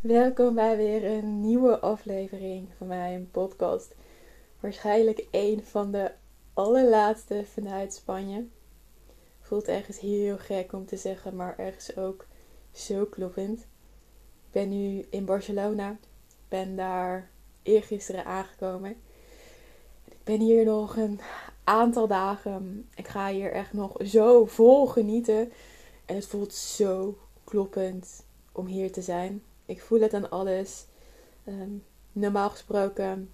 Welkom bij weer een nieuwe aflevering van mijn podcast. Waarschijnlijk een van de allerlaatste vanuit Spanje. Voelt ergens heel gek om te zeggen, maar ergens ook zo kloppend. Ik ben nu in Barcelona. Ben daar eergisteren aangekomen. Ik ben hier nog een aantal dagen. Ik ga hier echt nog zo vol genieten. En het voelt zo kloppend om hier te zijn. Ik voel het aan alles. Ehm, normaal gesproken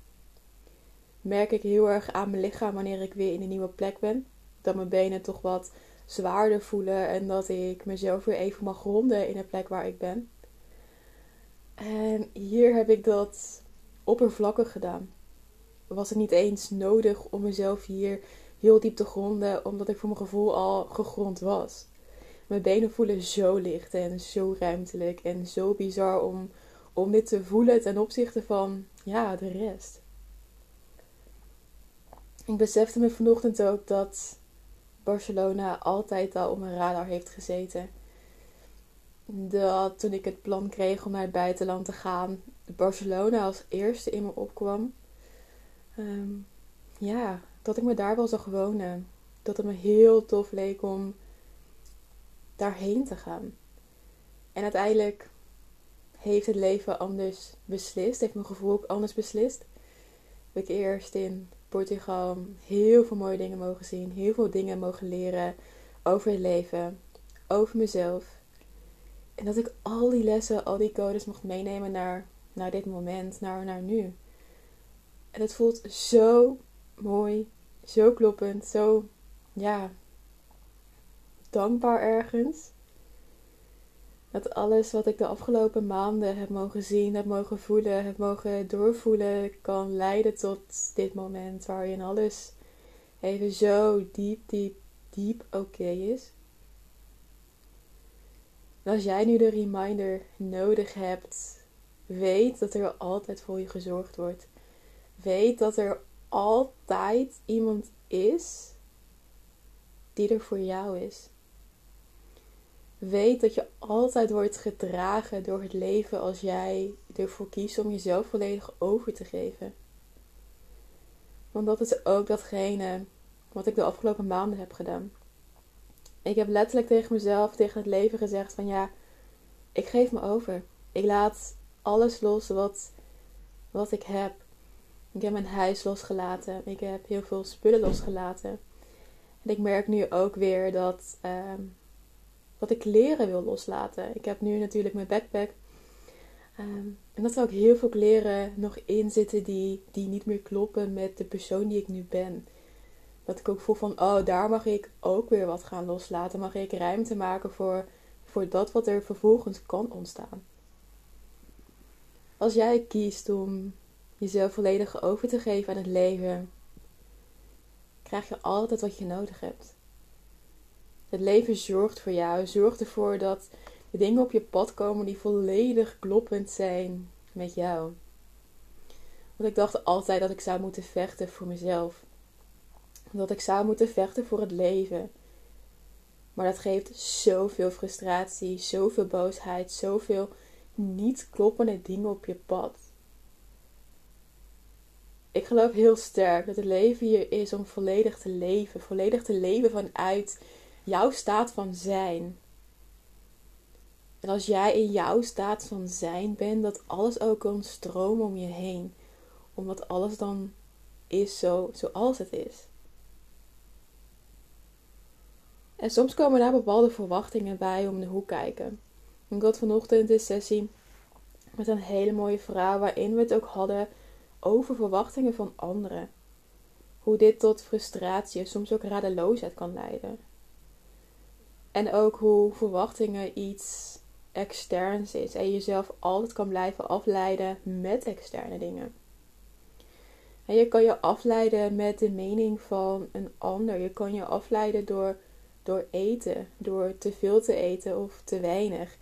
merk ik heel erg aan mijn lichaam wanneer ik weer in een nieuwe plek ben. Dat mijn benen toch wat zwaarder voelen en dat ik mezelf weer even mag gronden in de plek waar ik ben. En hier heb ik dat oppervlakkig gedaan. Was het niet eens nodig om mezelf hier heel diep te gronden, omdat ik voor mijn gevoel al gegrond was. Mijn benen voelen zo licht en zo ruimtelijk en zo bizar om, om dit te voelen ten opzichte van ja, de rest. Ik besefte me vanochtend ook dat Barcelona altijd al op mijn radar heeft gezeten. Dat toen ik het plan kreeg om naar het buitenland te gaan, Barcelona als eerste in me opkwam. Ehm, ja, dat ik me daar wel zou wonen. Dat het me heel tof leek om daarheen te gaan. En uiteindelijk heeft het leven anders beslist. Heeft mijn gevoel ook anders beslist. Heb ik eerst in Portugal heel veel mooie dingen mogen zien. Heel veel dingen mogen leren over het leven. Over mezelf. En dat ik al die lessen, al die codes mocht meenemen naar, naar dit moment, naar, naar nu. En het voelt zo mooi, zo kloppend, zo, ja, dankbaar ergens. Dat alles wat ik de afgelopen maanden heb mogen zien, heb mogen voelen, heb mogen doorvoelen, kan leiden tot dit moment waarin alles even zo diep, diep, diep oké is. Als jij nu de reminder nodig hebt, weet dat er altijd voor je gezorgd wordt. Weet dat er altijd iemand is die er voor jou is. Weet dat je altijd wordt gedragen door het leven als jij ervoor kiest om jezelf volledig over te geven. Want dat is ook datgene wat ik de afgelopen maanden heb gedaan. Ik heb letterlijk tegen mezelf, tegen het leven gezegd van ja, ik geef me over. Ik laat alles los wat, wat ik heb. Ik heb mijn huis losgelaten. Ik heb heel veel spullen losgelaten. En ik merk nu ook weer dat, uh, dat ik kleren wil loslaten. Ik heb nu natuurlijk mijn backpack. Ehm, en dat er ook heel veel kleren nog in zitten die, die niet meer kloppen met de persoon die ik nu ben. Dat ik ook voel van, oh, daar mag ik ook weer wat gaan loslaten. Mag ik ruimte maken voor, voor dat wat er vervolgens kan ontstaan. Als jij kiest om jezelf volledig over te geven aan het leven, krijg je altijd wat je nodig hebt. Het leven zorgt voor jou, zorgt ervoor dat de dingen op je pad komen die volledig kloppend zijn met jou. Want ik dacht altijd dat ik zou moeten vechten voor mezelf. Dat ik zou moeten vechten voor het leven. Maar dat geeft zoveel frustratie, zoveel boosheid, zoveel niet kloppende dingen op je pad. Ik geloof heel sterk dat het leven hier is om volledig te leven. Volledig te leven vanuit jouw staat van zijn. En als jij in jouw staat van zijn bent, dat alles ook kan stromen om je heen. Omdat alles dan is zo, zoals het is. En soms komen daar bepaalde verwachtingen bij om de hoek kijken. Ik had vanochtend een sessie met een hele mooie vrouw waarin we het ook hadden over verwachtingen van anderen. Hoe dit tot frustratie en soms ook radeloosheid kan leiden. En ook hoe verwachtingen iets externs is en jezelf altijd kan blijven afleiden met externe dingen. En je kan je afleiden met de mening van een ander. Je kan je afleiden door, door eten, door te veel te eten of te weinig.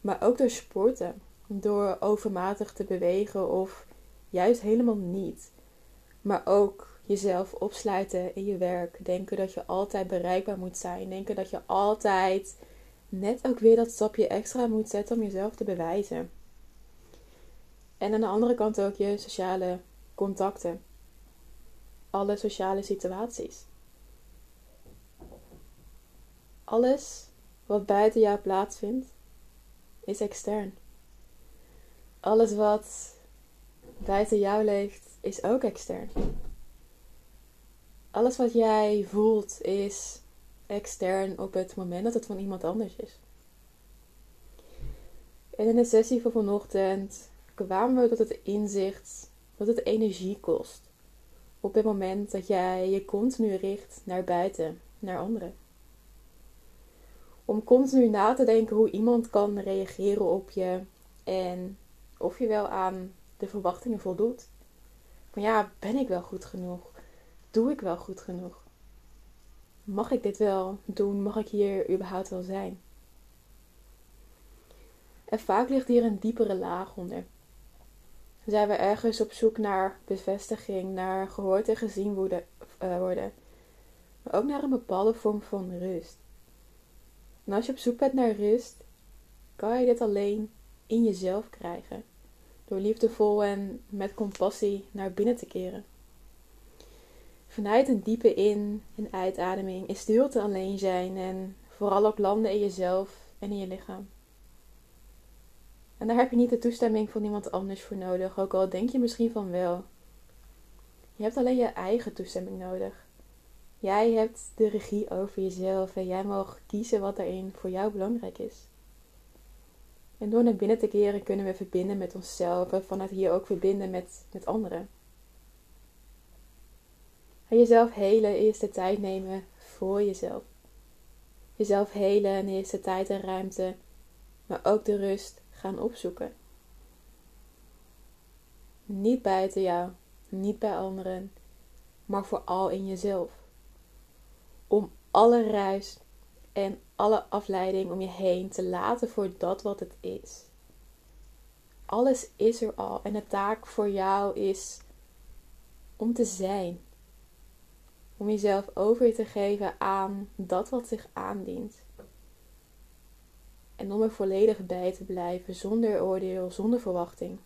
Maar ook door sporten, door overmatig te bewegen of juist helemaal niet. Maar ook jezelf opsluiten in je werk. Denken dat je altijd bereikbaar moet zijn. Denken dat je altijd net ook weer dat stapje extra moet zetten om jezelf te bewijzen. En aan de andere kant ook je sociale contacten. Alle sociale situaties. Alles wat buiten jou plaatsvindt, is extern. Alles wat buiten jou leeft, is ook extern. Alles wat jij voelt, is extern op het moment dat het van iemand anders is. En in de sessie van vanochtend kwamen we tot het inzicht dat het energie kost. Op het moment dat jij je continu richt naar buiten, naar anderen. Om continu na te denken hoe iemand kan reageren op je en of je wel aan de verwachtingen voldoet. Van ja, ben ik wel goed genoeg? Doe ik wel goed genoeg? Mag ik dit wel doen? Mag ik hier überhaupt wel zijn? En vaak ligt hier een diepere laag onder. Zijn we ergens op zoek naar bevestiging, naar gehoord en gezien worden, uh, worden maar ook naar een bepaalde vorm van rust. En als je op zoek bent naar rust, kan je dit alleen in jezelf krijgen. Door liefdevol en met compassie naar binnen te keren. Vanuit een diepe in- en uitademing is stilte alleen zijn en vooral ook landen in jezelf en in je lichaam. En daar heb je niet de toestemming van iemand anders voor nodig, ook al denk je misschien van wel. Je hebt alleen je eigen toestemming nodig. Jij hebt de regie over jezelf en jij mag kiezen wat daarin voor jou belangrijk is. En door naar binnen te keren kunnen we verbinden met onszelf en vanuit hier ook verbinden met, met anderen. En jezelf helen is de tijd nemen voor jezelf. Jezelf helen is de tijd en ruimte, maar ook de rust gaan opzoeken. Niet buiten jou, niet bij anderen, maar vooral in jezelf. Om alle ruis en alle afleiding om je heen te laten voor dat wat het is. Alles is er al en de taak voor jou is om te zijn. Om jezelf over te geven aan dat wat zich aandient. En om er volledig bij te blijven, zonder oordeel, zonder verwachting.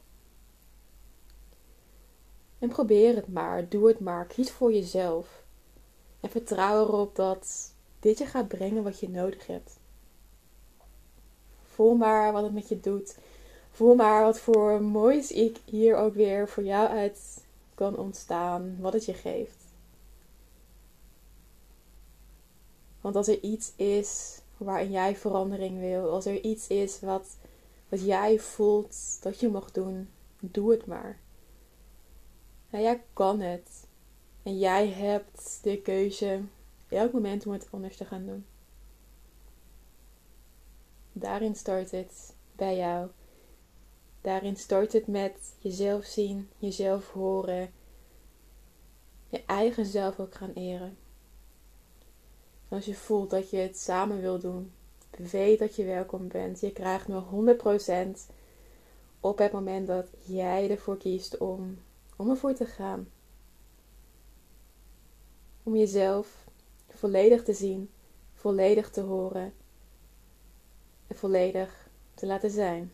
En probeer het maar, doe het maar, kies voor jezelf. En vertrouw erop dat dit je gaat brengen wat je nodig hebt. Voel maar wat het met je doet. Voel maar wat voor moois ik hier ook weer voor jou uit kan ontstaan, wat het je geeft. Want als er iets is waarin jij verandering wil, als er iets is wat, wat jij voelt dat je mag doen, doe het maar. En jij kan het. En jij hebt de keuze elk moment om het anders te gaan doen. Daarin start het bij jou. Daarin start het met jezelf zien, jezelf horen, je eigen zelf ook gaan eren. Als je voelt dat je het samen wil doen, weet dat je welkom bent. Je krijgt nog 100% op het moment dat jij ervoor kiest om, om ervoor te gaan. Om jezelf volledig te zien, volledig te horen en volledig te laten zijn.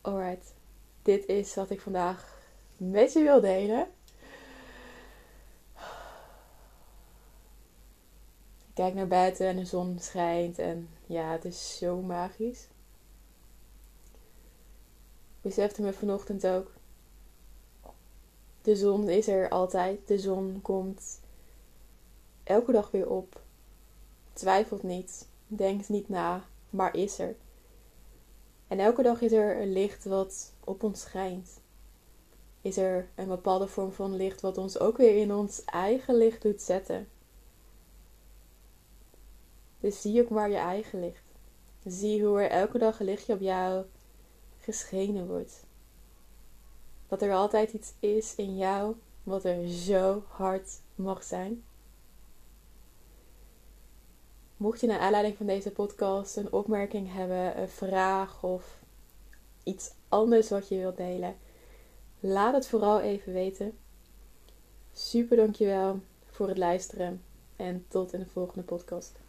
Alright, dit is wat ik vandaag met je wil delen. Kijk naar buiten en de zon schijnt en ja, het is zo magisch. Besefte me vanochtend ook de zon is er altijd. De zon komt elke dag weer op. Twijfelt niet. Denkt niet na. Maar is er. En elke dag is er een licht wat op ons schijnt. Is er een bepaalde vorm van licht wat ons ook weer in ons eigen licht doet zetten. Dus zie ook maar je eigen licht. Zie hoe er elke dag een lichtje op jou geschenen wordt dat er altijd iets is in jou wat er zo hard mag zijn. Mocht je naar aanleiding van deze podcast een opmerking hebben, een vraag of iets anders wat je wilt delen, laat het vooral even weten. Super dankjewel voor het luisteren en tot in de volgende podcast.